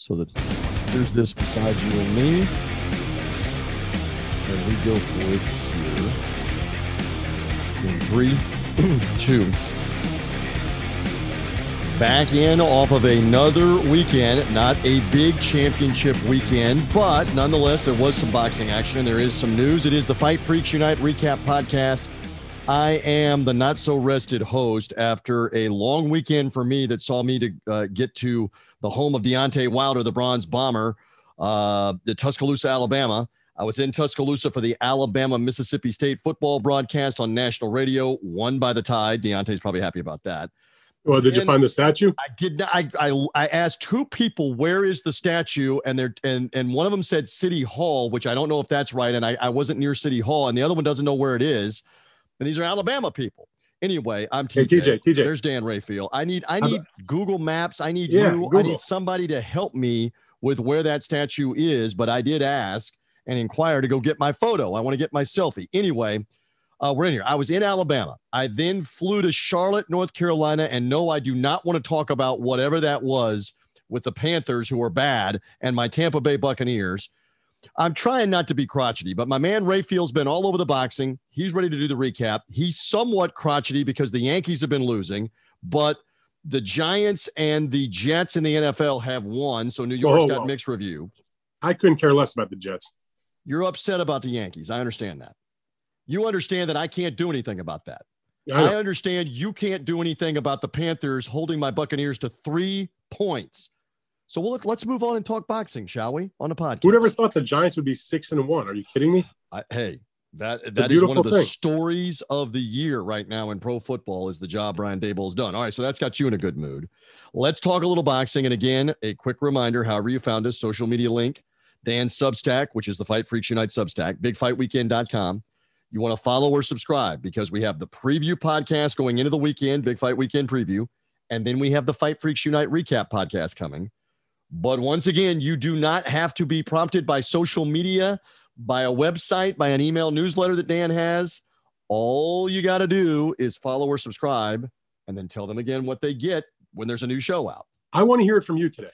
So that there's this beside you and me. And we go for it here. In three, two. Back in off of another weekend, not a big championship weekend, but nonetheless, there was some boxing action. There is some news. It is the Fight Freaks Unite recap podcast. I am the not so rested host after a long weekend for me that saw me to uh, get to the home of Deontay Wilder, the Bronze Bomber, uh, the Tuscaloosa, Alabama. I was in Tuscaloosa for the Alabama Mississippi State football broadcast on national radio, won by the Tide. Deontay's probably happy about that. Well, did and you find the statue? I did not. I, I I asked two people where is the statue, and they're and and one of them said City Hall, which I don't know if that's right, and I, I wasn't near City Hall, and the other one doesn't know where it is, and these are Alabama people. Anyway, I'm TJ. Hey, TJ. TJ. There's Dan Rafael. I need I need Google Maps. I need yeah, you. Google. I need somebody to help me with where that statue is. But I did ask and inquire to go get my photo. I want to get my selfie. Anyway, uh, we're in here. I was in Alabama. I then flew to Charlotte, North Carolina, and no, I do not want to talk about whatever that was with the Panthers, who are bad, and my Tampa Bay Buccaneers. I'm trying not to be crotchety, but my man Rafael's been all over the boxing. He's ready to do the recap. He's somewhat crotchety because the Yankees have been losing, but the Giants and the Jets in the NFL have won. So New York's oh, got mixed review. I couldn't care less about the Jets. You're upset about the Yankees. I understand that. You understand that I can't do anything about that. I, I understand you can't do anything about the Panthers holding my Buccaneers to three points. So we'll, let's move on and talk boxing, shall we? On the podcast. Who'd ever thought the Giants would be six and one? Are you kidding me? I, hey, that that is one of the thing. stories of the year right now in pro football is the job Brian Daboll's done. All right, so that's got you in a good mood. Let's talk a little boxing. And again, a quick reminder: however you found us, social media link, Dan's Substack, which is the Fight Freaks Unite Substack, BigFightWeekend.com. You want to follow or subscribe because we have the preview podcast going into the weekend, Big Fight Weekend preview. And then we have the Fight Freaks Unite recap podcast coming. But once again, you do not have to be prompted by social media, by a website, by an email newsletter that Dan has. All you got to do is follow or subscribe and then tell them again what they get when there's a new show out. I want to hear it from you today.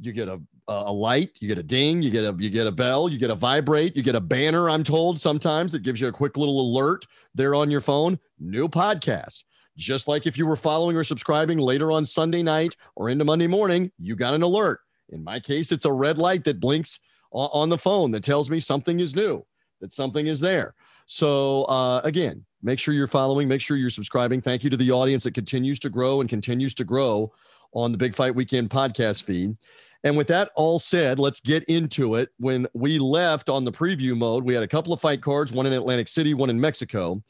You get a a light, you get a ding, you get a you get a bell, you get a vibrate, you get a banner. I'm told sometimes it gives you a quick little alert there on your phone. New podcast. Just like if you were following or subscribing later on Sunday night or into Monday morning, you got an alert. In my case, it's a red light that blinks on the phone that tells me something is new, that something is there. So uh, again, make sure you're following, make sure you're subscribing. Thank you to the audience that continues to grow and continues to grow on the Big Fight Weekend podcast feed. And with that all said, let's get into it. When we left on the preview mode, we had a couple of fight cards, one in Atlantic City, one in Mexico.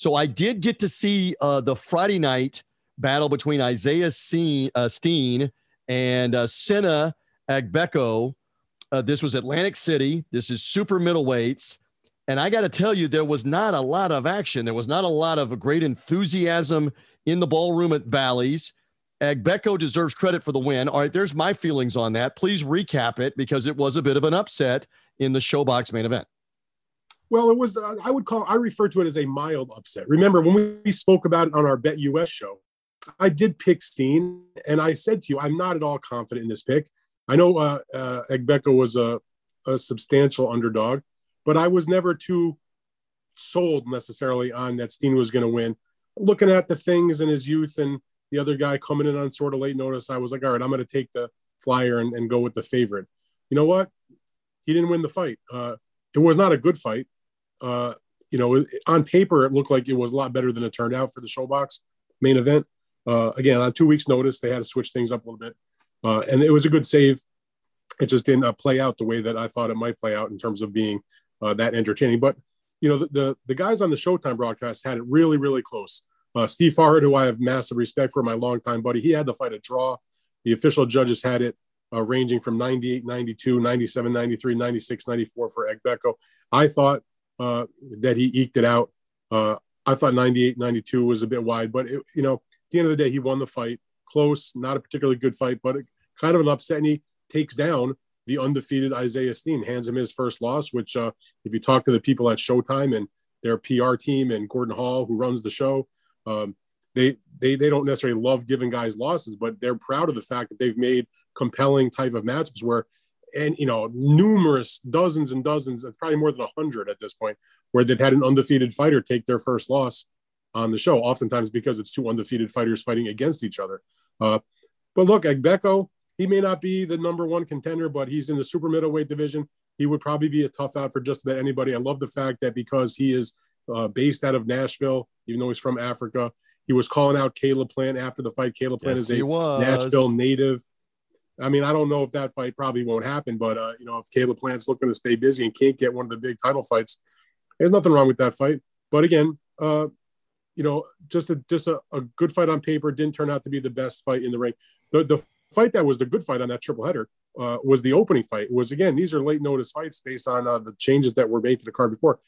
So I did get to see uh, the Friday night battle between Isaiah Steen, uh, Steen and uh, Sena Agbeko. Uh, this was Atlantic City. This is super middleweights. And I got to tell you, there was not a lot of action. There was not a lot of great enthusiasm in the ballroom at Bally's. Agbeko deserves credit for the win. All right, there's my feelings on that. Please recap it because it was a bit of an upset in the ShoBox main event. Well, it was, uh, I would call, I refer to it as a mild upset. Remember, when we spoke about it on our Bet US show, I did pick Steen, and I said to you, I'm not at all confident in this pick. I know uh, uh, was a, a substantial underdog, but I was never too sold necessarily on that Steen was going to win. Looking at the things in his youth and the other guy coming in on sort of late notice, I was like, all right, I'm going to take the flyer and, and, go with the favorite. You know what? He didn't win the fight. Uh, it was not a good fight. Uh, you know, on paper, it looked like it was a lot better than it turned out for the ShoBox main event. Uh, again, on two weeks' notice, they had to switch things up a little bit, uh, and it was a good save. It just didn't uh, play out the way that I thought it might play out in terms of being uh, that entertaining. But you know, the, the, the guys on the Showtime broadcast had it really, really close. Uh, Steve Farhood, who I have massive respect for, my longtime buddy, he had the fight a draw. The official judges had it ranging from 98, 92, 97, 93, 96, 94 for Agbeko. I thought uh, that he eked it out. Uh, I thought 98, 92 was a bit wide, but it, you know, at the end of the day, he won the fight. Close, not a particularly good fight, but kind of an upset. And he takes down the undefeated Isaiah Steen, hands him his first loss. Which, uh, if you talk to the people at Showtime and their PR team and Gordon Hall, who runs the show, um, they they they don't necessarily love giving guys losses, but they're proud of the fact that they've made compelling type of matchups where, and you know, numerous dozens and dozens, and probably more than a hundred at this point, where they've had an undefeated fighter take their first loss on the show, oftentimes because it's two undefeated fighters fighting against each other. Uh, but look, Agbeko, he may not be the number one contender, but he's in the super middleweight division. He would probably be a tough out for just about anybody. I love the fact that because he is uh, based out of Nashville, even though he's from Africa, he was calling out Caleb Plant after the fight. Caleb Plant yes, is a Nashville native. I mean, I don't know if that fight probably won't happen, but uh, you know, if Caleb Plant's looking to stay busy and can't get one of the big title fights, there's nothing wrong with that fight. But again, uh, you know, just a just a, a, good fight on paper didn't turn out to be the best fight in the ring. The the fight that was the good fight on that triple header uh, was the opening fight. It was again these are late notice fights based on uh, the changes that were made to the card before.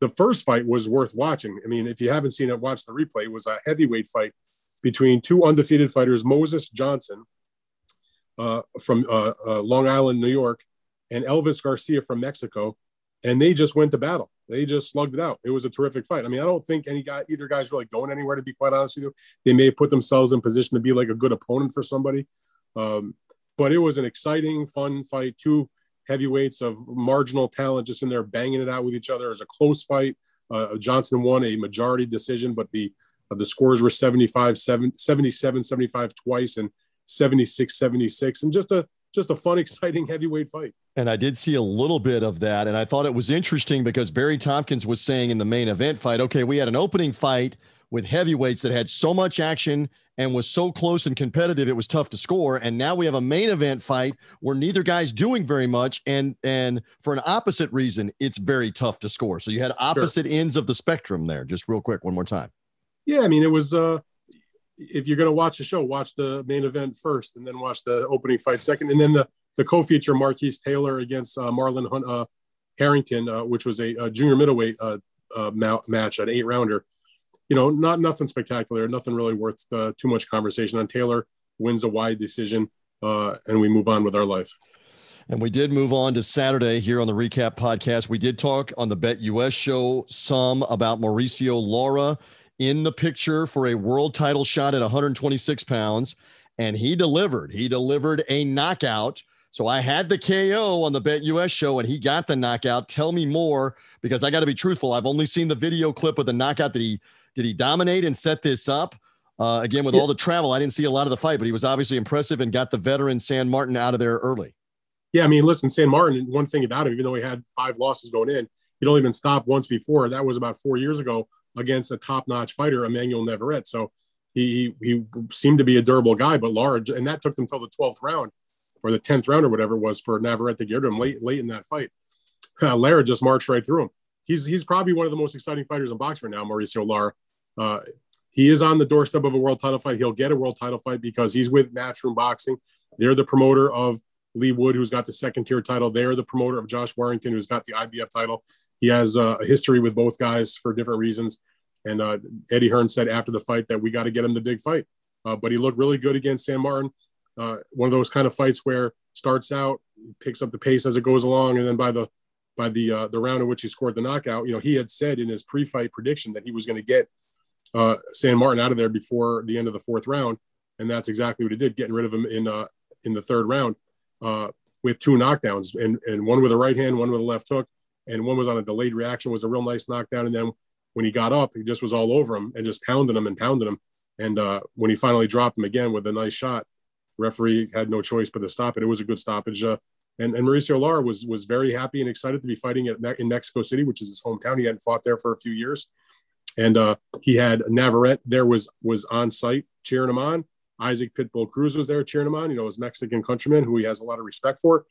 The first fight was worth watching. I mean, if you haven't seen it, watch the replay. It was a heavyweight fight between two undefeated fighters, Moses Johnson uh, from uh, uh, Long Island, New York, and Elvis Garcia from Mexico, and they just went to battle. They just slugged it out. It was a terrific fight. I mean, I don't think any guy, either guy's really going anywhere. To be quite honest with you, they may have put themselves in position to be like a good opponent for somebody. Um, but it was an exciting, fun fight. Two heavyweights of marginal talent just in there banging it out with each other. It was a close fight. Uh, Johnson won a majority decision, but the uh, the scores were 75, 7, 77, 75 twice and 76, 76. And just a just a fun, exciting heavyweight fight. And I did see a little bit of that. And I thought it was interesting because Barry Tompkins was saying in the main event fight, okay, we had an opening fight with heavyweights that had so much action and was so close and competitive it was tough to score and now we have a main event fight where neither guy's doing very much and and for an opposite reason it's very tough to score so you had opposite sure. ends of the spectrum there just real quick one more time yeah i mean it was uh if you're going to watch the show watch the main event first and then watch the opening fight second and then the the co-feature Marquise Taylor against uh, Marlon Hunt, uh, Harrington, uh, which was a, a junior middleweight uh, uh, match, an eight rounder you know, not nothing spectacular, nothing really worth uh, too much conversation on. Taylor wins a wide decision, and we move on with our life. And we did move on to Saturday here on the recap podcast. We did talk on the Bet US show some about Mauricio Lara in the picture for a world title shot at 126 pounds, and he delivered. He delivered a knockout. So I had the KO on the Bet US show, and he got the knockout. Tell me more because I got to be truthful. I've only seen the video clip of the knockout that he did he dominate and set this up? Uh, again, with all the travel, I didn't see a lot of the fight, but he was obviously impressive and got the veteran San Martin out of there early. Yeah, I mean, listen, San Martin. One thing about him, even though he had five losses going in, he'd only been stopped once before. That was about four years ago against a top-notch fighter, Emmanuel Navarrete. So he he seemed to be a durable guy, but large, and that took them until the twelfth round or the tenth round or whatever it was for Navarrete to get him late late in that fight. Uh, Lara just marched right through him. He's he's probably one of the most exciting fighters in boxing right now, Mauricio Lara. Uh, he is on the doorstep of a world title fight. He'll get a world title fight because he's with Matchroom Boxing. They're the promoter of Leigh Wood, who's got the second tier title. They're the promoter of Josh Warrington, who's got the IBF title. He has a history with both guys for different reasons. And uh, Eddie Hearn said after the fight that we got to get him the big fight. Uh, but he looked really good against San Martin. Uh, one of those kind of fights where starts out, picks up the pace as it goes along, and then by the by the uh, the round in which he scored the knockout, you know, he had said in his pre-fight prediction that he was going to get uh, San Martin out of there before the end of the fourth round, and that's exactly what he did, getting rid of him in uh, in the third round uh, with two knockdowns, and and one with a right hand, one with a left hook, and one was on a delayed reaction, was a real nice knockdown, and then when he got up, he just was all over him and just pounding him and pounding him, and uh, when he finally dropped him again with a nice shot, referee had no choice but to stop it. It was a good stoppage. Uh, and, and Mauricio Lara was was very happy and excited to be fighting at, in Mexico City, which is his hometown. He hadn't fought there for a few years, and uh, he had Navarrete there was was on site cheering him on. Isaac Pitbull Cruz was there cheering him on. You know, his Mexican countryman who he has a lot of respect for.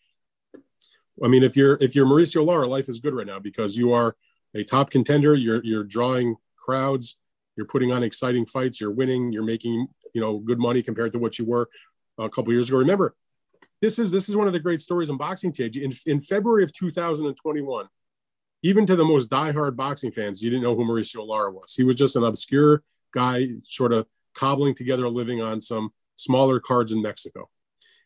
I mean, if you're if you're Mauricio Lara, life is good right now because you are a top contender. You're you're drawing crowds. You're putting on exciting fights. You're winning. You're making you know good money compared to what you were a couple years ago. Remember, this is this is one of the great stories in boxing. TJ in, in February of 2021, even to the most diehard boxing fans, you didn't know who Mauricio Lara was. He was just an obscure guy, sort of cobbling together a living on some smaller cards in Mexico.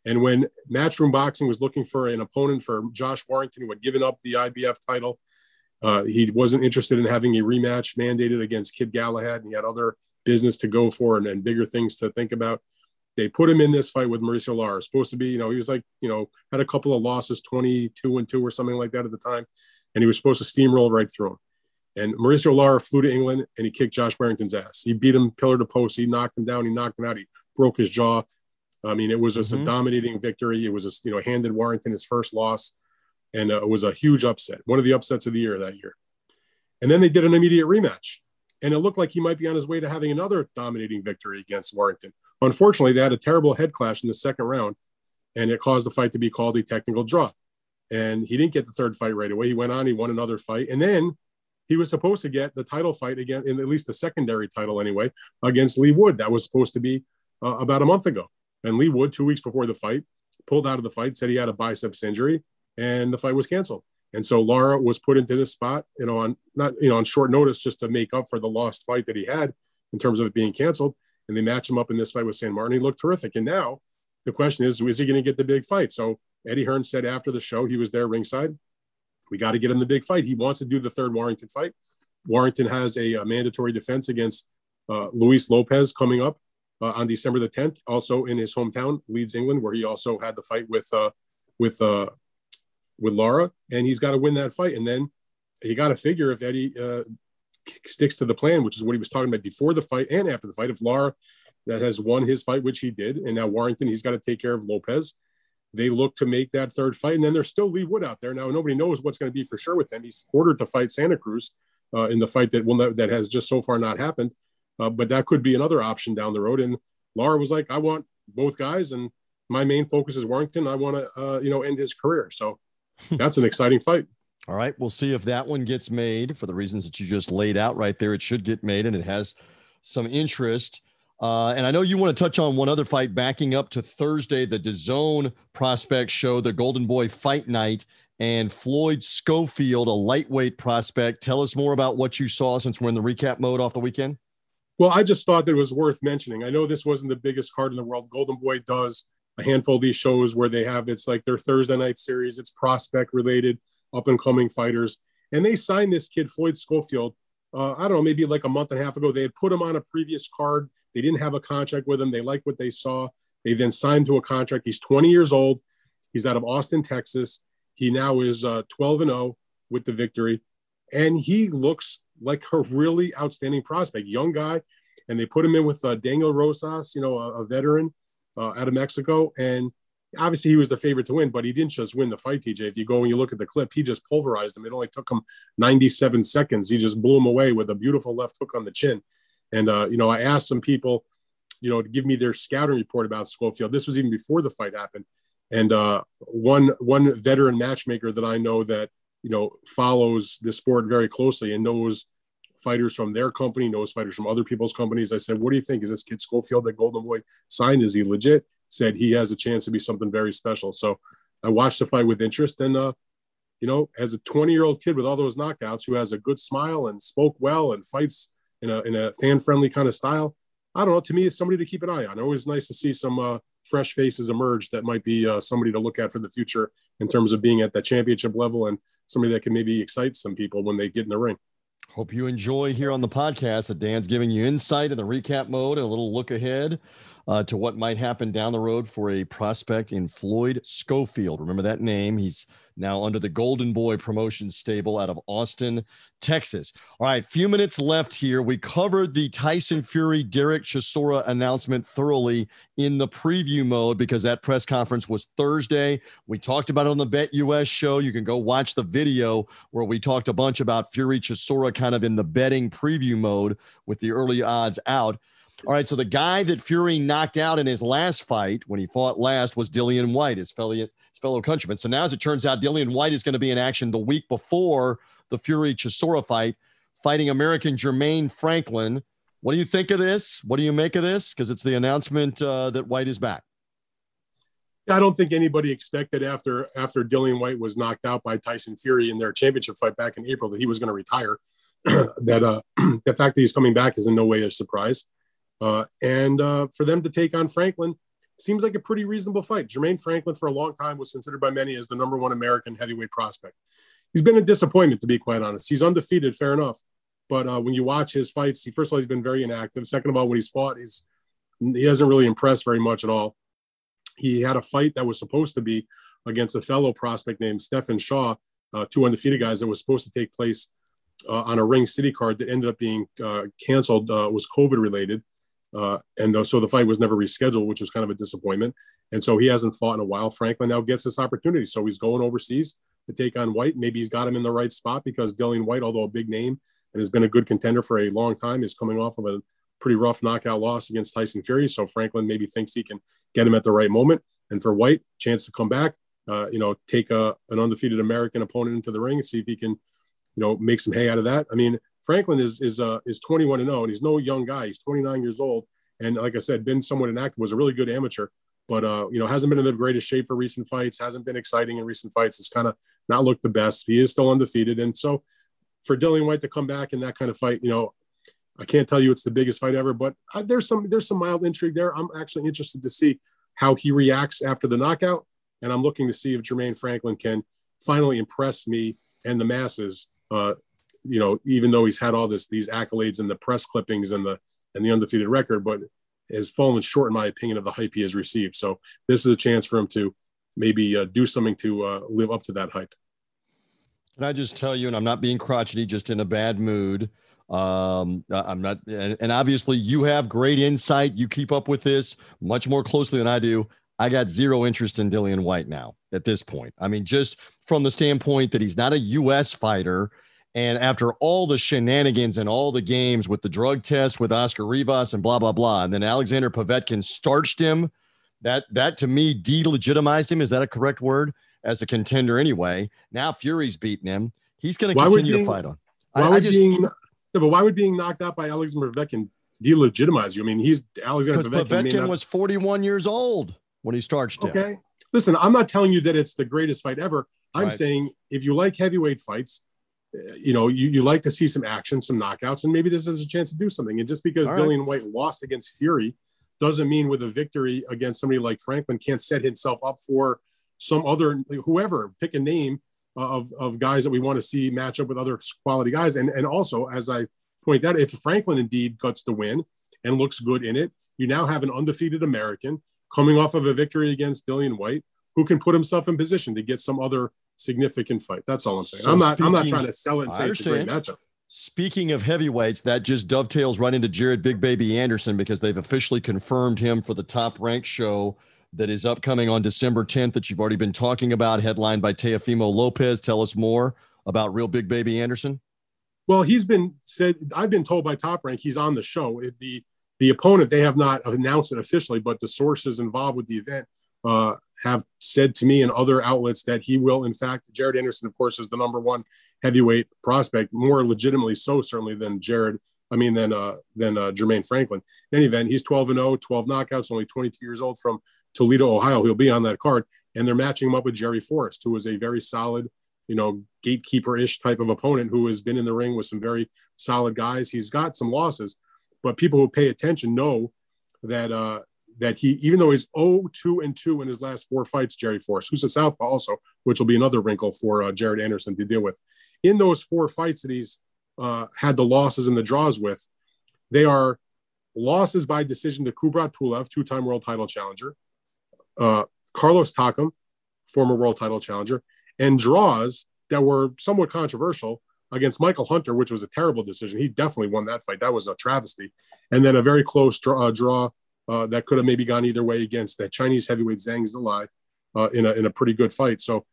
And when Matchroom Boxing was looking for an opponent for Josh Warrington, who had given up the IBF title, uh, he wasn't interested in having a rematch mandated against Kid Galahad, and he had other business to go for and, and bigger things to think about. They put him in this fight with Mauricio Lara. Supposed to be, you know, he was like, you know, had a couple of losses, 22 and 2 or something like that at the time. And he was supposed to steamroll right through him. And Mauricio Lara flew to England and he kicked Josh Warrington's ass. He beat him pillar to post. He knocked him down. He knocked him out. He broke his jaw. I mean, it was just mm-hmm. a dominating victory. It was, a, you know, handed Warrington his first loss. And uh, it was a huge upset, one of the upsets of the year that year. And then they did an immediate rematch. And it looked like he might be on his way to having another dominating victory against Warrington. Unfortunately, they had a terrible head clash in the second round, and it caused the fight to be called a technical draw. And he didn't get the third fight right away. He went on, he won another fight, and then he was supposed to get the title fight again, in at least the secondary title anyway, against Leigh Wood. That was supposed to be uh, about a month ago. And Leigh Wood, two weeks before the fight, pulled out of the fight, said he had a biceps injury, and the fight was canceled. And so Lara was put into this spot, you know, on not you know on short notice just to make up for the lost fight that he had in terms of it being canceled and they match him up in this fight with San Martin. He looked terrific. And now the question is, is he going to get the big fight? So Eddie Hearn said after the show, he was there ringside. We got to get him the big fight. He wants to do the third Warrington fight. Warrington has a, a mandatory defense against uh, Luis Lopez coming up uh, on December the 10th, also in his hometown, Leeds, England, where he also had the fight with uh, with uh, with Lara, and he's got to win that fight. And then he got to figure if Eddie uh, sticks to the plan, which is what he was talking about before the fight and after the fight. If Lara that has won his fight, which he did, and now Warrington, he's got to take care of Lopez. They look to make that third fight, and then there's still Leigh Wood out there. Now nobody knows what's going to be for sure with him. He's ordered to fight Santa Cruz uh, in the fight that will not, that has just so far not happened, uh, but that could be another option down the road. And Lara was like, "I want both guys, and my main focus is Warrington. I want to, uh, you know, end his career." So that's an exciting fight. All right, we'll see if that one gets made for the reasons that you just laid out right there. It should get made, and it has some interest. Uh, and I know you want to touch on one other fight backing up to Thursday, the DAZN prospect show, the Golden Boy Fight Night, and Floyd Schofield, a lightweight prospect. Tell us more about what you saw since we're in the recap mode off the weekend. Well, I just thought that it was worth mentioning. I know this wasn't the biggest card in the world. Golden Boy does a handful of these shows where they have it's like their Thursday night series, it's prospect related up and coming fighters. And they signed this kid, Floyd Schofield, uh, I don't know, maybe like a month and a half ago. They had put him on a previous card. They didn't have a contract with him. They liked what they saw. They then signed to a contract. He's 20 years old. He's out of Austin, Texas. He now is uh, 12 and 0 with the victory. And he looks like a really outstanding prospect, young guy. And they put him in with uh, Daniel Rosas, you know, a, a veteran uh, out of Mexico. And obviously he was the favorite to win, but he didn't just win the fight, TJ. If you go and you look at the clip, he just pulverized him. It only took him 97 seconds. He just blew him away with a beautiful left hook on the chin. And, uh, you know, I asked some people, you know, to give me their scouting report about Schofield. This was even before the fight happened. And uh, one one veteran matchmaker that I know that, you know, follows the sport very closely and knows fighters from their company, knows fighters from other people's companies. I said, what do you think? Is this kid Schofield that Golden Boy signed? Is he legit? said he has a chance to be something very special. So I watched the fight with interest. And, uh, you know, as a 20 year old kid with all those knockouts who has a good smile and spoke well and fights in a, in a fan friendly kind of style, I don't know. To me, it's somebody to keep an eye on. Always nice to see some uh, fresh faces emerge that might be uh, somebody to look at for the future in terms of being at that championship level and somebody that can maybe excite some people when they get in the ring. Hope you enjoy here on the podcast that Dan's giving you insight in the recap mode and a little look ahead uh, to what might happen down the road for a prospect in Floyd Schofield. Remember that name. He's now under the Golden Boy promotion stable out of Austin, Texas. All right, few minutes left here. We covered the Tyson Fury Derek Chisora announcement thoroughly in the preview mode because that press conference was Thursday. We talked about it on the Bet US show. You can go watch the video where we talked a bunch about Fury Chisora kind of in the betting preview mode with the early odds out. All right, so the guy that Fury knocked out in his last fight when he fought last was Dillian Whyte, his fellow, his fellow countryman. So now, as it turns out, Dillian Whyte is going to be in action the week before the Fury Chisora fight, fighting American Jermaine Franklin. What do you think of this? What do you make of this? Because it's the announcement uh, that Whyte is back. I don't think anybody expected after after Dillian Whyte was knocked out by Tyson Fury in their championship fight back in April that he was going to retire. that uh, the fact that he's coming back is in no way a surprise. Uh, and uh, for them to take on Franklin seems like a pretty reasonable fight. Jermaine Franklin, for a long time, was considered by many as the number one American heavyweight prospect. He's been a disappointment, to be quite honest. He's undefeated, fair enough. But uh, when you watch his fights, he first of all he's been very inactive. Second of all, when he's fought, he's he hasn't really impressed very much at all. He had a fight that was supposed to be against a fellow prospect named Stephen Shaw, uh, two undefeated guys that was supposed to take place uh, on a ring city card that ended up being uh, canceled was COVID related. Uh, and the, so the fight was never rescheduled, which was kind of a disappointment. And so he hasn't fought in a while. Franklin now gets this opportunity. So he's going overseas to take on Whyte. Maybe he's got him in the right spot because Dillian Whyte, although a big name and has been a good contender for a long time, is coming off of a pretty rough knockout loss against Tyson Fury. So Franklin maybe thinks he can get him at the right moment. And for Whyte, chance to come back, uh, you know, take a, an undefeated American opponent into the ring and see if he can you know, make some hay out of that. I mean, Franklin is is uh, is 21 and 0, and he's no young guy. He's 29 years old, and like I said, been somewhat inactive. Was a really good amateur, but uh, you know, hasn't been in the greatest shape for recent fights. Hasn't been exciting in recent fights. It's kind of not looked the best. He is still undefeated, and so for Dillian Whyte to come back in that kind of fight, you know, I can't tell you it's the biggest fight ever, but uh, there's some there's some mild intrigue there. I'm actually interested to see how he reacts after the knockout, and I'm looking to see if Jermaine Franklin can finally impress me and the masses uh, you know, even though he's had all this these accolades and the press clippings and the and the undefeated record, but has fallen short, in my opinion, of the hype he has received. So this is a chance for him to maybe uh, do something to uh, live up to that hype. Can I just tell you, and I'm not being crotchety, just in a bad mood. Um, I'm not, and, and obviously you have great insight. You keep up with this much more closely than I do. I got zero interest in Dillian Whyte now at this point. I mean, just from the standpoint that he's not a U.S. fighter. And after all the shenanigans and all the games with the drug test with Oscar Rivas and blah, blah, blah, and then Alexander Povetkin starched him, that, that to me delegitimized him. Is that a correct word? As a contender anyway. Now Fury's beating him. He's going to continue being, to fight on. Why I, would I just, being, no, but why would being knocked out by Alexander Povetkin delegitimize you? I mean, he's Alexander Povetkin, Povetkin not, was 41 years old when he starched okay. him. Okay. Listen, I'm not telling you that it's the greatest fight ever. I'm right. saying if you like heavyweight fights, you know, you, you like to see some action, some knockouts, and maybe this is a chance to do something. And just because All Dillian right. Whyte lost against Fury doesn't mean with a victory against somebody like Franklin can't set himself up for some other whoever pick a name of, of guys that we want to see match up with other quality guys. And and also, as I point out, if Franklin indeed gets the win and looks good in it, you now have an undefeated American coming off of a victory against Dillian Whyte who can put himself in position to get some other significant fight. That's all I'm saying. So I'm not. Speaking, I'm not trying to sell it and say it's a great matchup. Speaking of heavyweights, that just dovetails right into Jared Big Baby Anderson because they've officially confirmed him for the top ranked show that is upcoming on December 10th that you've already been talking about, headlined by Teofimo Lopez. Tell us more about Real Big Baby Anderson. Well, he's been said. I've been told by Top Rank he's on the show. The the opponent they have not announced it officially, but the sources involved with the event uh, have said to me and other outlets that he will, in fact, Jared Anderson, of course, is the number one heavyweight prospect, more legitimately so, certainly than Jared. I mean, than uh, than uh, Jermaine Franklin. In any event, he's 12 and 0, 12 knockouts, only 22 years old from Toledo, Ohio. He'll be on that card, and they're matching him up with Jerry Forrest, who is a very solid, you know, gatekeeper-ish type of opponent who has been in the ring with some very solid guys. He's got some losses, but people who pay attention know that uh, that he, even though he's 0 2 and 2 in his last four fights, Jerry Forrest, who's a southpaw also, which will be another wrinkle for uh, Jared Anderson to deal with. In those four fights that he's uh, had the losses and the draws with, they are losses by decision to Kubrat Pulev, two time world title challenger, uh, Carlos Takam, former world title challenger, and draws that were somewhat controversial against Michael Hunter, which was a terrible decision. He definitely won that fight. That was a travesty. And then a very close draw, uh, draw uh, that could have maybe gone either way against that Chinese heavyweight Zhang Zhilei uh, in a in a pretty good fight. So,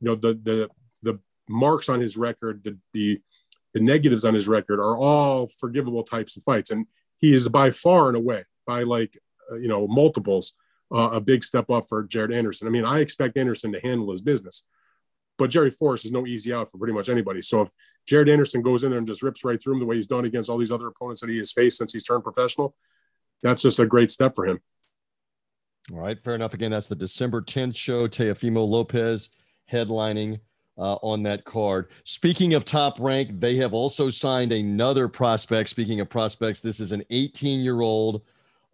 you know, the the the marks on his record, the the the negatives on his record are all forgivable types of fights, and he is by far and away by like uh, you know multiples uh, a big step up for Jared Anderson. I mean, I expect Anderson to handle his business, but Jerry Forrest is no easy out for pretty much anybody. So if Jared Anderson goes in there and just rips right through him the way he's done against all these other opponents that he has faced since he's turned professional, that's just a great step for him. All right, fair enough. Again, that's the December 10th show. Teofimo Lopez headlining uh, on that card. Speaking of top rank, they have also signed another prospect. Speaking of prospects, this is an 18 year old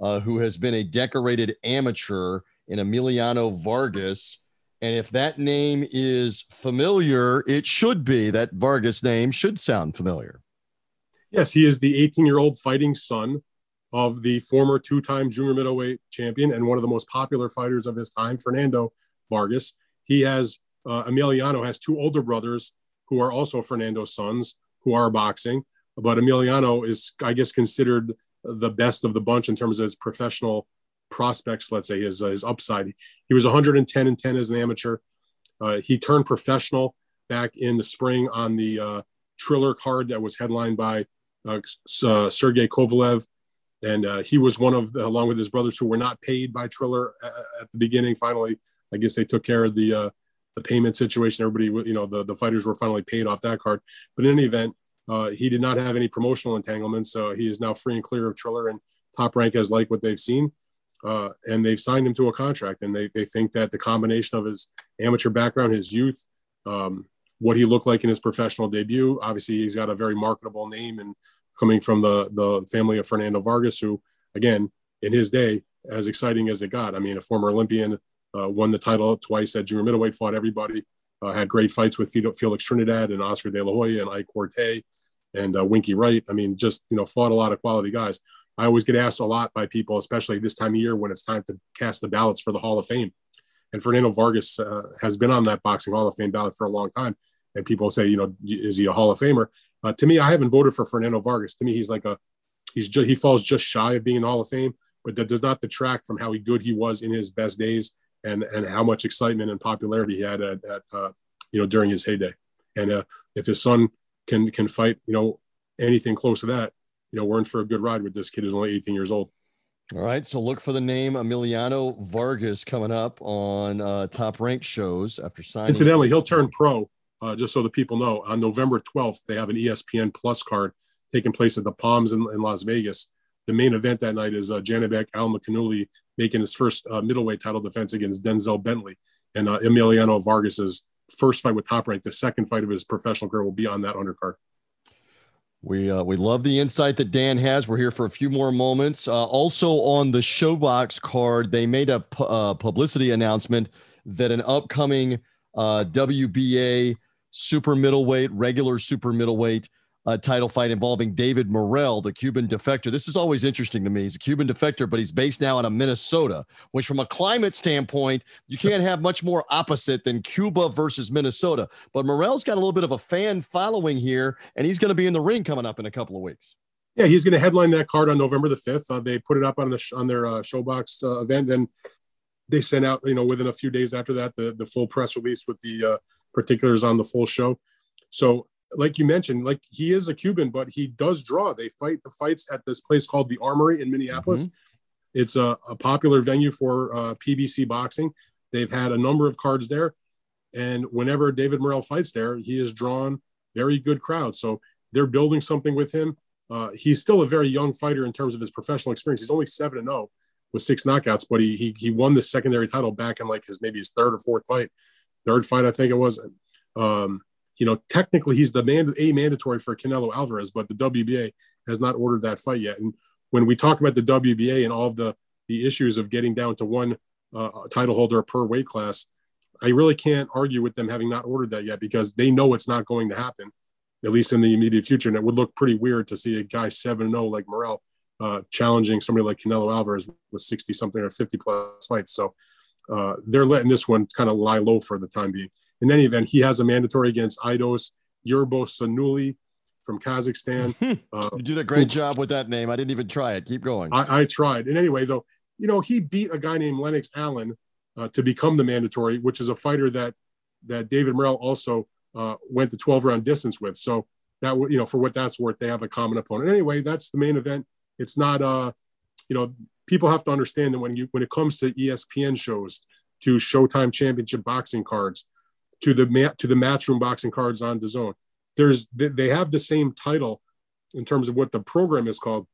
uh, who has been a decorated amateur in Emiliano Vargas. And if that name is familiar, it should be that Vargas name should sound familiar. Yes, he is the 18 year old fighting son of the former two-time junior middleweight champion and one of the most popular fighters of his time, Fernando Vargas. He has uh, Emiliano has two older brothers who are also Fernando's sons who are boxing, but Emiliano is, I guess, considered the best of the bunch in terms of his professional prospects. Let's say his uh, his upside. He was 110 and 10 as an amateur. Uh, he turned professional back in the spring on the uh, Triller card that was headlined by uh, uh, Sergey Kovalev and uh, he was one of the, along with his brothers who were not paid by Triller at the beginning. Finally, I guess they took care of the uh, the payment situation. Everybody, you know, the the fighters were finally paid off that card. But in any event, uh, he did not have any promotional entanglements, so he is now free and clear of Triller. And Top Rank has liked what they've seen, uh, and they've signed him to a contract. And they they think that the combination of his amateur background, his youth. Um, what he looked like in his professional debut. Obviously, he's got a very marketable name and coming from the the family of Fernando Vargas, who again in his day as exciting as it got. I mean, a former Olympian, uh, won the title twice at junior middleweight, fought everybody, uh, had great fights with Felix Trinidad and Oscar De La Hoya and Ike Quartey and uh, Winky Wright. I mean, just you know, fought a lot of quality guys. I always get asked a lot by people, especially this time of year when it's time to cast the ballots for the Hall of Fame. And Fernando Vargas uh, has been on that boxing Hall of Fame ballot for a long time. And people say, you know, is he a Hall of Famer? Uh, to me, I haven't voted for Fernando Vargas. To me, he's like a he's just, he falls just shy of being in Hall of Fame, but that does not detract from how good he was in his best days and and how much excitement and popularity he had at, at uh, you know during his heyday. And uh, if his son can can fight, you know, anything close to that, you know, we're in for a good ride with this kid who's only 18 years old. All right, so look for the name Emiliano Vargas coming up on uh, top ranked shows after signing. Incidentally, he'll turn pro uh, just so the people know, on November 12th, they have an ESPN Plus card taking place at the Palms in, in Las Vegas. The main event that night is uh, Janibek Al making his first uh, middleweight title defense against Denzel Bentley. And uh, Emiliano Vargas's first fight with Top Rank, the second fight of his professional career, will be on that undercard. We uh, we love the insight that Dan has. We're here for a few more moments. Uh, also on the ShoBox card, they made a pu- uh, publicity announcement that an upcoming uh, WBA super middleweight, regular super middleweight uh, title fight involving David Morrell, the Cuban defector. This is always interesting to me. He's a Cuban defector, but he's based now in Minnesota, which, from a climate standpoint, you can't have much more opposite than Cuba versus Minnesota. But Morrell's got a little bit of a fan following here, and he's going to be in the ring coming up in a couple of weeks. Yeah, he's going to headline that card on November the fifth. Uh, they put it up on the on their uh, ShoBox uh, event, and they sent out, you know, within a few days after that, the the full press release with the uh, particulars on the full show. So, like you mentioned, like he is a Cuban, but he does draw. They fight the fights at this place called the Armory in Minneapolis. Mm-hmm. It's a, a, popular venue for uh, PBC boxing. They've had a number of cards there, and whenever David Morrell fights there, he has drawn very good crowds. So they're building something with him. Uh, he's still a very young fighter in terms of his professional experience. He's only seven and zero oh with six knockouts, but he, he he won the secondary title back in like his maybe his third or fourth fight third fight, I think it was. Um, you know, technically he's the man a mandatory for Canelo Alvarez, but the WBA has not ordered that fight yet. And when we talk about the WBA and all of the the issues of getting down to one uh, title holder per weight class, I really can't argue with them having not ordered that yet because they know it's not going to happen, at least in the immediate future. And it would look pretty weird to see a guy seven zero oh like Morrell uh, challenging somebody like Canelo Alvarez with sixty something or fifty plus fights. So uh, they're letting this one kind of lie low for the time being. In any event, he has a mandatory against Aidos Yerbossynuly from Kazakhstan. Uh, you did a great who, job with that name. I didn't even try it. Keep going. I, I, tried. And anyway, though, you know, he beat a guy named Lennox Allen uh, to become the mandatory, which is a fighter that that David Morrell also uh, went the 12 round distance with. So that you know, for what that's worth, they have a common opponent. Anyway, that's the main event. It's not uh, you know, people have to understand that when you when it comes to ESPN shows, to Showtime Championship boxing cards, to the to the matchroom boxing cards on DAZN, there's they have the same title in terms of what the program is called,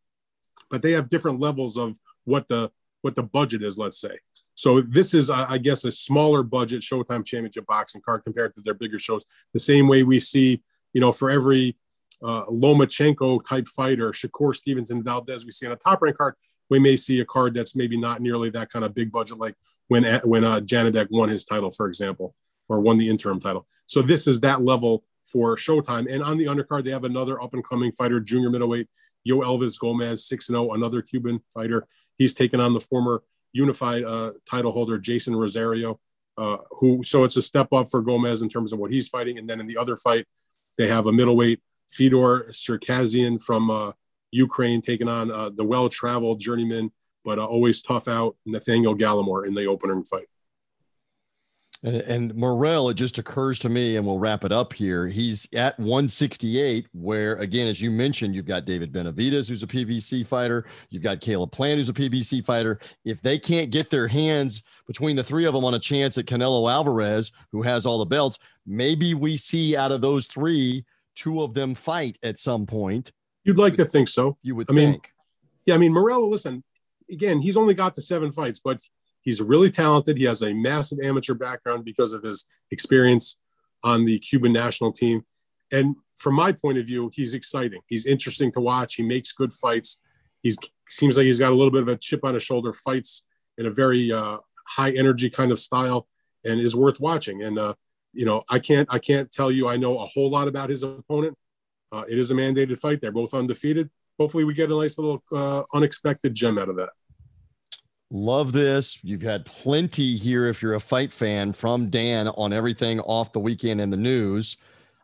but they have different levels of what the what the budget is. Let's say. So this is, I guess, a smaller budget Showtime Championship boxing card compared to their bigger shows. The same way we see, you know, for every uh, Lomachenko type fighter, Shakur Stevenson, Valdez, we see on a top rank card, we may see a card that's maybe not nearly that kind of big budget, like when when uh, Janibek won his title, for example, or won the interim title. So this is that level for Showtime. And on the undercard, they have another up and coming fighter, junior middleweight Yoelvis Gomez, 6 0, another Cuban fighter. He's taken on the former unified uh, title holder, Jeison Rosario, uh, who, so it's a step up for Gomez in terms of what he's fighting. And then in the other fight, they have a middleweight Fedor Sarkisian from uh, Ukraine taking on uh, the well traveled journeyman, but uh, always tough out Nathaniel Gallimore in the opening fight. And, and Morrell, it just occurs to me, and we'll wrap it up here. He's at 168, where again, as you mentioned, you've got David Benavidez, who's a PBC fighter. You've got Caleb Plant, who's a PBC fighter. If they can't get their hands between the three of them on a chance at Canelo Alvarez, who has all the belts, maybe we see out of those three, two of them fight at some point. You'd like to think so. You would I think. mean, yeah, I mean, Morello, listen, again, he's only got the seven fights, but He's really talented. He has a massive amateur background because of his experience on the Cuban national team. And from my point of view, he's exciting. He's interesting to watch. He makes good fights. He seems like he's got a little bit of a chip on his shoulder. Fights in a very uh, high energy kind of style, and is worth watching. And uh, you know, I can't I can't tell you I know a whole lot about his opponent. Uh, it is a mandated fight. They're both undefeated. Hopefully, we get a nice little uh, unexpected gem out of that. Love this. You've had plenty here if you're a fight fan from Dan on everything off the weekend in the news.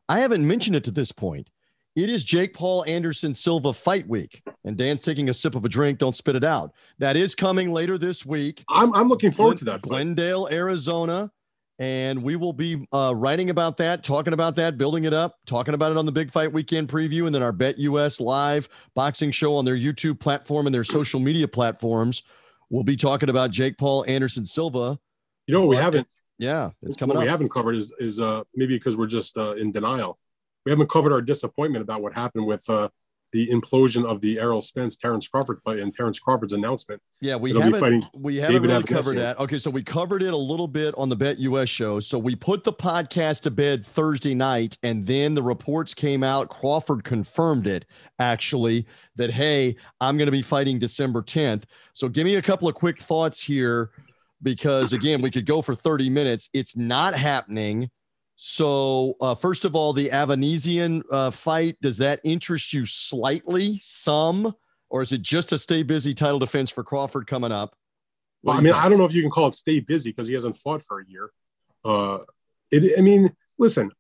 I haven't mentioned it to this point. It is Jake Paul Anderson Silva fight week, and Dan's taking a sip of a drink. Don't spit it out. That is coming later this week. I'm, I'm looking forward to that. Fight. Glendale, Arizona. And we will be uh, writing about that, talking about that, building it up, talking about it on the Big Fight Weekend preview, and then our Bet US live boxing show on their YouTube platform and their social media platforms. We'll be talking about Jake Paul Anderson Silva. You know, we haven't. Yeah, it's coming. What up. we haven't covered is is uh, maybe because we're just uh, in denial. We haven't covered our disappointment about what happened with uh, the implosion of the Errol Spence Terrence Crawford fight and Terrence Crawford's announcement. Yeah, we haven't we haven't David really covered that. Okay, so we covered it a little bit on the Bet US show. So we put the podcast to bed Thursday night, and then the reports came out. Crawford confirmed it actually that hey, I'm going to be fighting December 10th. So give me a couple of quick thoughts here, because again, we could go for 30 minutes. It's not happening. So, uh, first of all, the Avanesyan uh, fight, does that interest you slightly, some, or is it just a stay busy title defense for Crawford coming up? Well, I mean. I don't know if you can call it stay busy because he hasn't fought for a year. Uh, it, I mean, listen,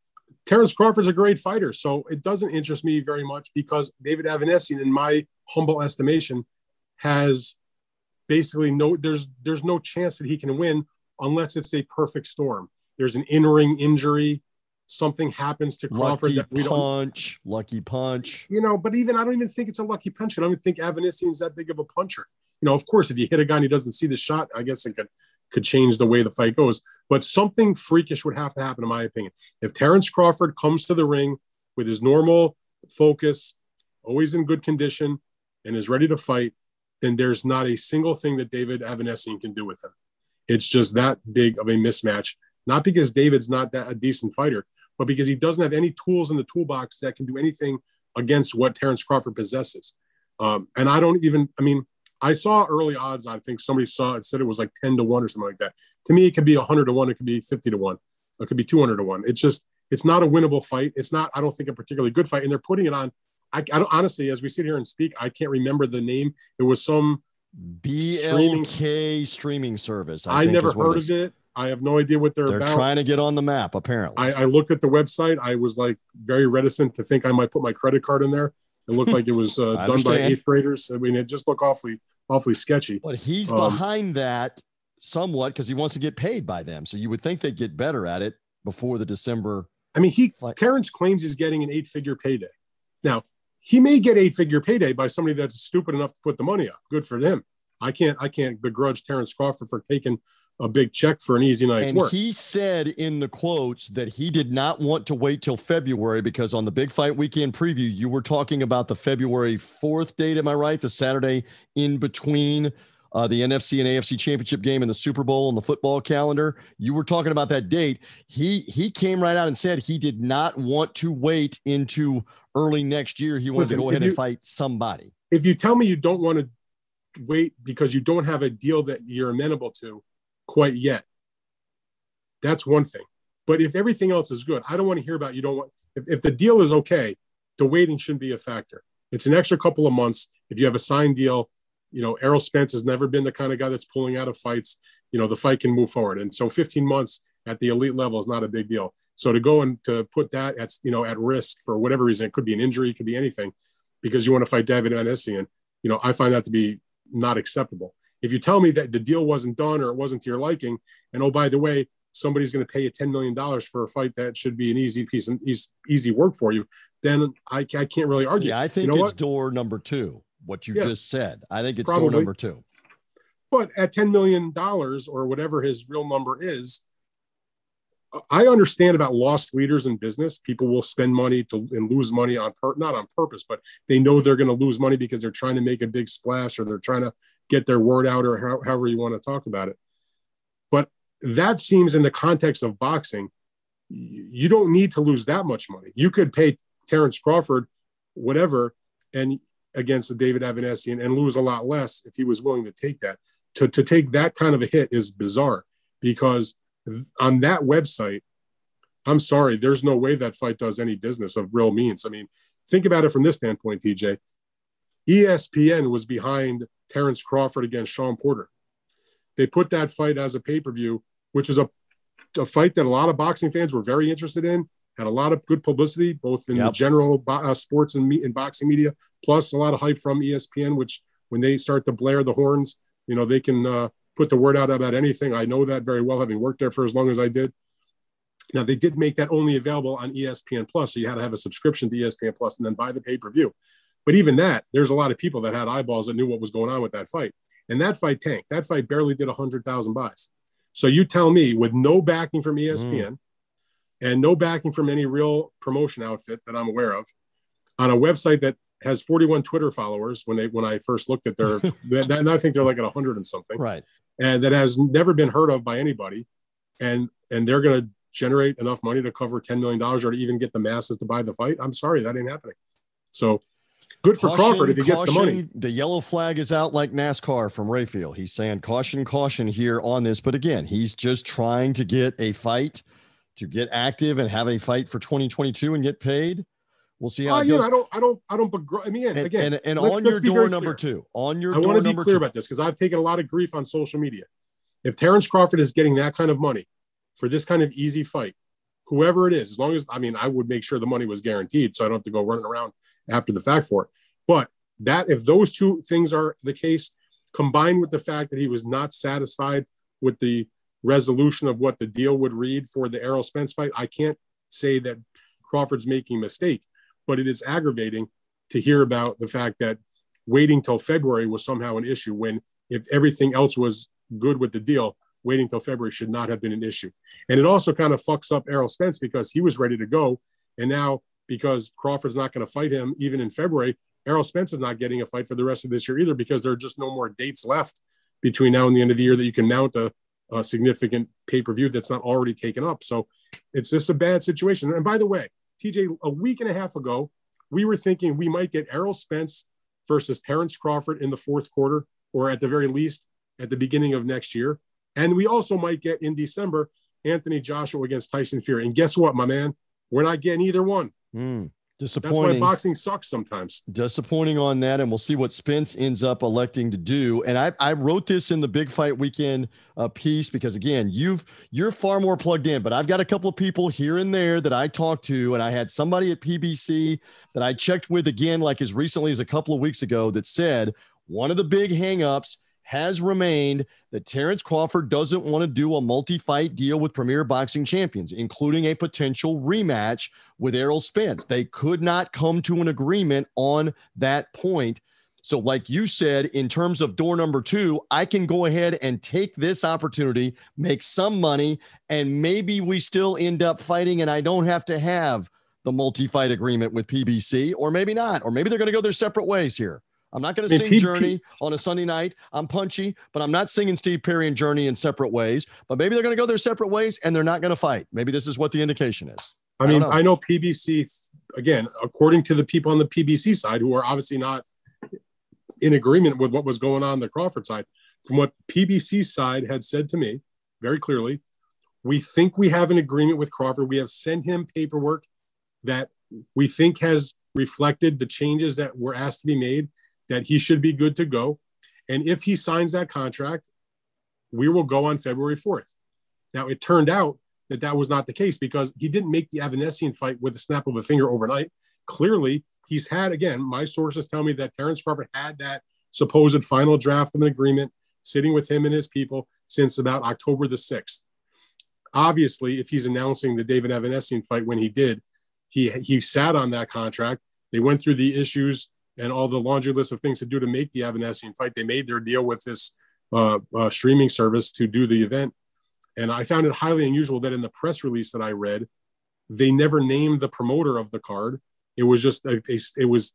Terrence Crawford's a great fighter, so it doesn't interest me very much because David Avanesyan, in my humble estimation, has basically no. There's there's no chance that he can win unless it's a perfect storm there's an in-ring injury, something happens to Crawford lucky that we don't punch, lucky punch. You know, but even I don't even think it's a lucky punch. I don't even think Avanesyan's that big of a puncher. You know, of course, if you hit a guy and he doesn't see the shot, I guess it could could change the way the fight goes. But something freakish would have to happen, in my opinion. If Terrence Crawford comes to the ring with his normal focus, always in good condition, and is ready to fight, then there's not a single thing that David Avanesyan can do with him. It's just that big of a mismatch not because David's not that a decent fighter, but because he doesn't have any tools in the toolbox that can do anything against what Terrence Crawford possesses. Um, and I don't even, I mean, I saw early odds. I think somebody saw it said it was like 10 to 1 or something like that. To me, it could be 100 to 1. It could be 50 to 1. It could be 200 to 1. It's just, it's not a winnable fight. It's not, I don't think, a particularly good fight. And they're putting it on. I, I don't, honestly, as we sit here and speak, I can't remember the name. It was some BLK streaming, streaming service. I, I never heard of it. I have no idea what they're, they're about. trying to get on the map, apparently. I, I, looked at the website. I was like very reticent to think I might put my credit card in there. It looked like it was uh, done by eighth graders. I mean, it just looked awfully, awfully sketchy. But he's um, behind that somewhat because he wants to get paid by them. So you would think they'd get better at it before the December. I mean, he fight. Terrence claims he's getting an eight-figure payday. Now, he may get eight-figure payday by somebody that's stupid enough to put the money up. Good for them. I can't, I can't begrudge Terrence Crawford for taking a big check for an easy night's and work. He said in the quotes that he did not want to wait till February because on the big fight weekend preview, you were talking about the February 4th date. Am I right? The Saturday in between uh, the NFC and AFC championship game and the Super Bowl and the football calendar. You were talking about that date. He he came right out and said he did not want to wait into early next year. He wanted Listen, to go ahead you, and fight somebody. If you tell me you don't want to wait because you don't have a deal that you're amenable to, quite yet. That's one thing. But if everything else is good, I don't want to hear about you don't want if, if the deal is okay, the waiting shouldn't be a factor. It's an extra couple of months. If you have a signed deal, you know, Errol Spence has never been the kind of guy that's pulling out of fights. You know, the fight can move forward. And so 15 months at the elite level is not a big deal. So to go and to put that at, you know, at risk for whatever reason, it could be an injury, it could be anything, because you want to fight David Avanesyan, you know, I find that to be not acceptable. If you tell me that the deal wasn't done or it wasn't to your liking, and oh, by the way, somebody's going to pay you $10 million for a fight that should be an easy piece and easy, easy work for you, then I, I can't really argue. I think you know it's what? door number two, what you Yeah. just said. I think it's Probably. door number two. But at $10 million or whatever his real number is, I understand about lost leaders in business. People will spend money to and lose money on per, not on purpose, but they know they're going to lose money because they're trying to make a big splash or they're trying to get their word out or how, however you want to talk about it. But that seems in the context of boxing, you don't need to lose that much money. You could pay Terrence Crawford whatever and against David Avanesyan and lose a lot less if he was willing to take that. To, to take that kind of a hit is bizarre because on that website, I'm sorry, there's no way that fight does any business of real means. I mean, think about it from this standpoint, TJ. ESPN was behind Terrence Crawford against Shawn Porter. They put that fight as a pay per view, which is a, a fight that a lot of boxing fans were very interested in, had a lot of good publicity, both in the general bo- uh, sports and, me- and boxing media, plus a lot of hype from ESPN, which when they start to blare the horns, you know, they can uh, put the word out about anything. I know that very well, having worked there for as long as I did. Now they did make that only available on ESPN Plus, so you had to have a subscription to ESPN Plus and then buy the pay per view. But even that, there's a lot of people that had eyeballs that knew what was going on with that fight, and that fight tanked. That fight barely did hundred thousand buys. So you tell me, with no backing from ESPN and no backing from any real promotion outfit that I'm aware of, on a website that has 41 Twitter followers when they when I first looked at their, that, and I think they're like at 100 and something Right. and that has never been heard of by anybody and and they're going to generate enough money to cover 10 million dollars or to even get the masses to buy the fight i'm sorry that ain't happening so good for Caution, crawford if he gets the money The yellow flag is out like NASCAR from Rafael. He's saying caution, caution here on this. But again, he's just trying to get a fight to get active and have a fight for 2022 and get paid. We'll see oh, how oh, it you know, goes. i don't i don't i don't begr- i mean and, again and, and on your door number two, on your i want to be clear two, about this because i've taken a lot of grief on social media. If terrence crawford is getting that kind of money for this kind of easy fight whoever it is as long as i mean i would make sure the money was guaranteed so i don't have to go running around after the fact for it. But that if those two things are the case combined with the fact that he was not satisfied with the resolution of what the deal would read for the Errol Spence fight, I can't say that Crawford's making a mistake, but it is aggravating to hear about the fact that waiting till February was somehow an issue when if everything else was good with the deal, waiting till February should not have been an issue. And it also kind of fucks up Errol Spence because he was ready to go. And now because Crawford's not going to fight him even in February, Errol Spence is not getting a fight for the rest of this year either because there are just no more dates left between now and the end of the year that you can mount a, a significant pay per view that's not already taken up. So it's just a bad situation. And by the way, TJ, a week and a half ago, we were thinking we might get Errol Spence versus Terrence Crawford in the fourth quarter, or at the very least at the beginning of next year. And we also might get in December Anthony Joshua against Tyson Fury. And guess what, my man? We're not getting either one. Hmm. Hmm. That's why boxing sucks sometimes. disappointing on that, and we'll see what Spence ends up electing to do. And I, I wrote this in the big fight weekend uh, piece because again, you've you're far more plugged in, but I've got a couple of people here and there that I talked to, and I had somebody at PBC that I checked with again, like as recently as a couple of weeks ago, that said one of the big hangups has remained that Terrence Crawford doesn't want to do a multi-fight deal with Premier Boxing Champions, including a potential rematch with Errol Spence. They could not come to an agreement on that point. So, like you said, in terms of door number two, I can go ahead and take this opportunity, make some money, and maybe we still end up fighting and I don't have to have the multi fight agreement with PBC, or maybe not, or maybe they're going to go their separate ways here. I'm not going to sing Journey on a Sunday night. I'm punchy, but I'm not singing Steve Perry and Journey in separate ways. But maybe they're going to go their separate ways and they're not going to fight. Maybe this is what the indication is. I I mean, know. I know PBC, again, according to the people on the PBC side who are obviously not in agreement with what was going on, on the Crawford side, from what PBC side had said to me very clearly, we think we have an agreement with Crawford. We have sent him paperwork that we think has reflected the changes that were asked to be made, that he should be good to go. And if he signs that contract, we will go on February 4th. Now, it turned out that that was not the case because he didn't make the Avanesyan fight with the snap of a finger overnight. Clearly, he's had, again, my sources tell me that Terrence Crawford had that supposed final draft of an agreement sitting with him and his people since about October the 6th. Obviously, if he's announcing the David Avanesyan fight when he did, he, he sat on that contract. They went through the issues and all the laundry list of things to do to make the Avanesyan fight. They made their deal with this uh, uh, streaming service to do the event. And I found it highly unusual that in the press release that I read, they never named the promoter of the card. It was just a, a, it was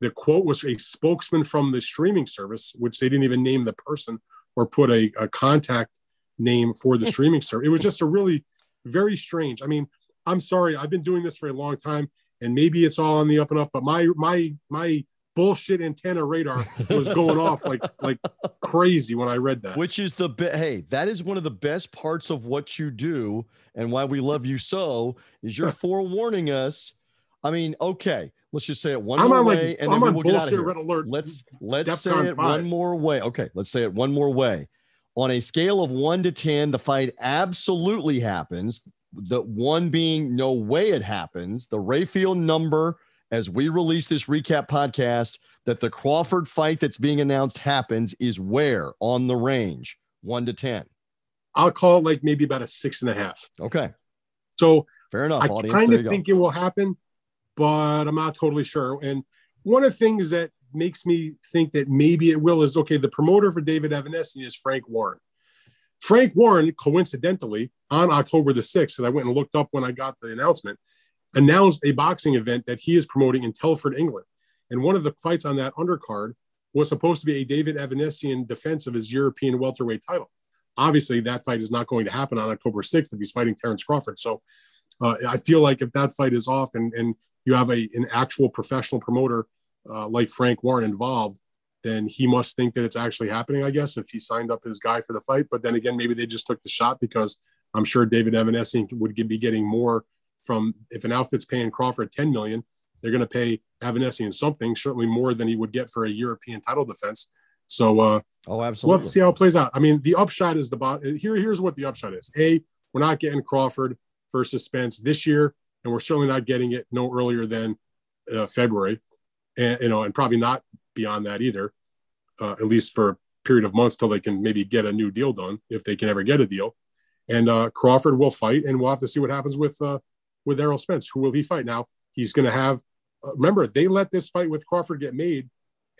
the quote was a spokesman from the streaming service, which they didn't even name the person or put a, a contact name for the streaming service. It was just a really very strange. I mean, I'm sorry, I've been doing this for a long time, and maybe it's all on the up and up, but my my my bullshit antenna radar was going off like like crazy when I read that. Which is the be- hey, that is one of the best parts of what you do and why we love you so is you're forewarning us. I mean, okay, let's just say it one I'm more on way like, and I'm then on we will get out of bullshit here. red alert. Let's let's say DEFCON it 5. one more way. Okay, let's say it one more way. On a scale of one to ten, the fight absolutely happens. The one being no way it happens. The Rafael number as we release this recap podcast that the Crawford fight that's being announced happens is where on the range one to 10. I'll call it like maybe about a six and a half. Okay. So Fair enough. I kind of think it will happen, but I'm not totally sure. And one of the things that makes me think that maybe it will is okay, the promoter for David Avanesyan is Frank Warren. Frank Warren, coincidentally, on October the 6th, and I went and looked up when I got the announcement, announced a boxing event that he is promoting in Telford, England. And one of the fights on that undercard was supposed to be a David Avanesyan defense of his European welterweight title. Obviously, that fight is not going to happen on October 6th if he's fighting Terrence Crawford. So uh, I feel like if that fight is off and, and you have a, an actual professional promoter uh, like Frank Warren involved, then he must think that it's actually happening, I guess, if he signed up his guy for the fight. But then again, maybe they just took the shot because I'm sure David Avanesyan would be getting more from if an outfit's paying Crawford 10 million, they're going to pay Avanesyan something, certainly more than he would get for a European title defense. So uh, Oh, absolutely. to see how it plays out. I mean, the upshot is the bot. Here, here's what the upshot is. A, we're not getting Crawford versus Spence this year, and we're certainly not getting it no earlier than uh, February, and you know, and probably not beyond that either. Uh, at least for a period of months till they can maybe get a new deal done, if they can ever get a deal. And uh, Crawford will fight, and we'll have to see what happens with uh, with Errol Spence. Who will he fight? Now he's going to have. Uh, remember, they let this fight with Crawford get made,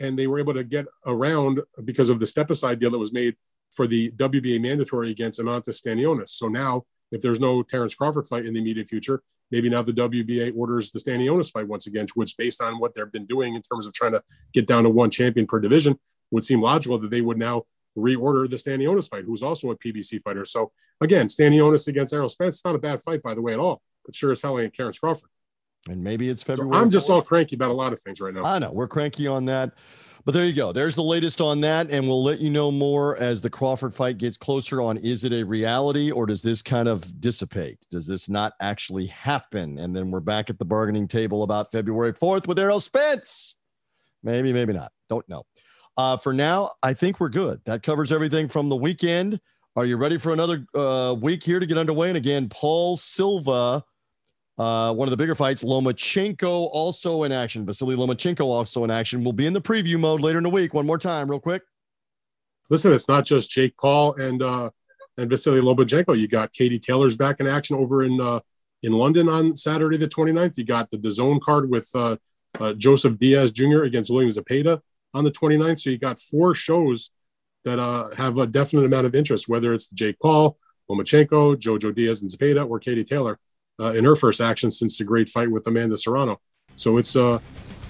and they were able to get around because of the step aside deal that was made for the WBA mandatory against Eimantas Stanionis. So now, if there's no Terrence Crawford fight in the immediate future, maybe now the WBA orders the Stanionis fight once again, which based on what they've been doing in terms of trying to get down to one champion per division, would seem logical that they would now reorder the Stanionis fight, who's also a PBC fighter. So again, Stanionis against Errol Spence, not a bad fight, by the way, at all. But sure as hell ain't Terrence Crawford. and maybe it's So February. I'm just 4th. all cranky about a lot of things right now. I know we're cranky on that. But there you go. There's the latest on that. And we'll let you know more as the Crawford fight gets closer on is it a reality or does this kind of dissipate? Does this not actually happen? And then we're back at the bargaining table about February 4th with Errol Spence. Maybe, maybe not. Don't know. Uh, for now, I think we're good. That covers everything from the weekend. Are you ready for another uh, week here to get underway? And again, Paul Silva, uh, one of the bigger fights, Lomachenko also in action. Vasily Lomachenko also in action. We'll be in the preview mode later in the week. One more time, real quick. Listen, it's not just Jake Paul and uh, and Vasily Lomachenko. You got Katie Taylor's back in action over in uh, in London on Saturday the 29th. You got the DAZN card with uh, uh, Joseph Diaz Jr. against William Zepeda on the 29th. So you got four shows that uh, have a definite amount of interest, whether it's Jake Paul, Lomachenko, Jojo Diaz and Zepeda, or Katie Taylor uh, in her first action since the great fight with Amanda Serrano. So it's uh,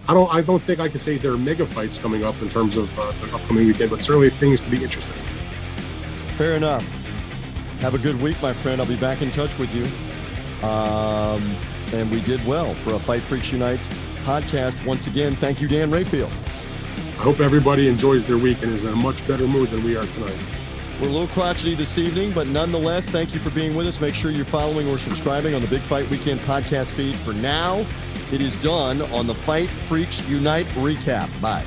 I don't I don't think I can say there are mega fights coming up in terms of uh, the upcoming weekend, but certainly things to be interested. Fair enough. Have a good week, my friend. I'll be back in touch with you. Um, and we did well for a Fight Freaks Unite podcast. Once again, thank you, Dan Rafael. I hope everybody enjoys their week and is in a much better mood than we are tonight. We're a little crotchety this evening, but nonetheless, thank you for being with us. Make sure you're following or subscribing on the Big Fight Weekend podcast feed. For now, It is done on the Fight Freaks Unite recap. Bye.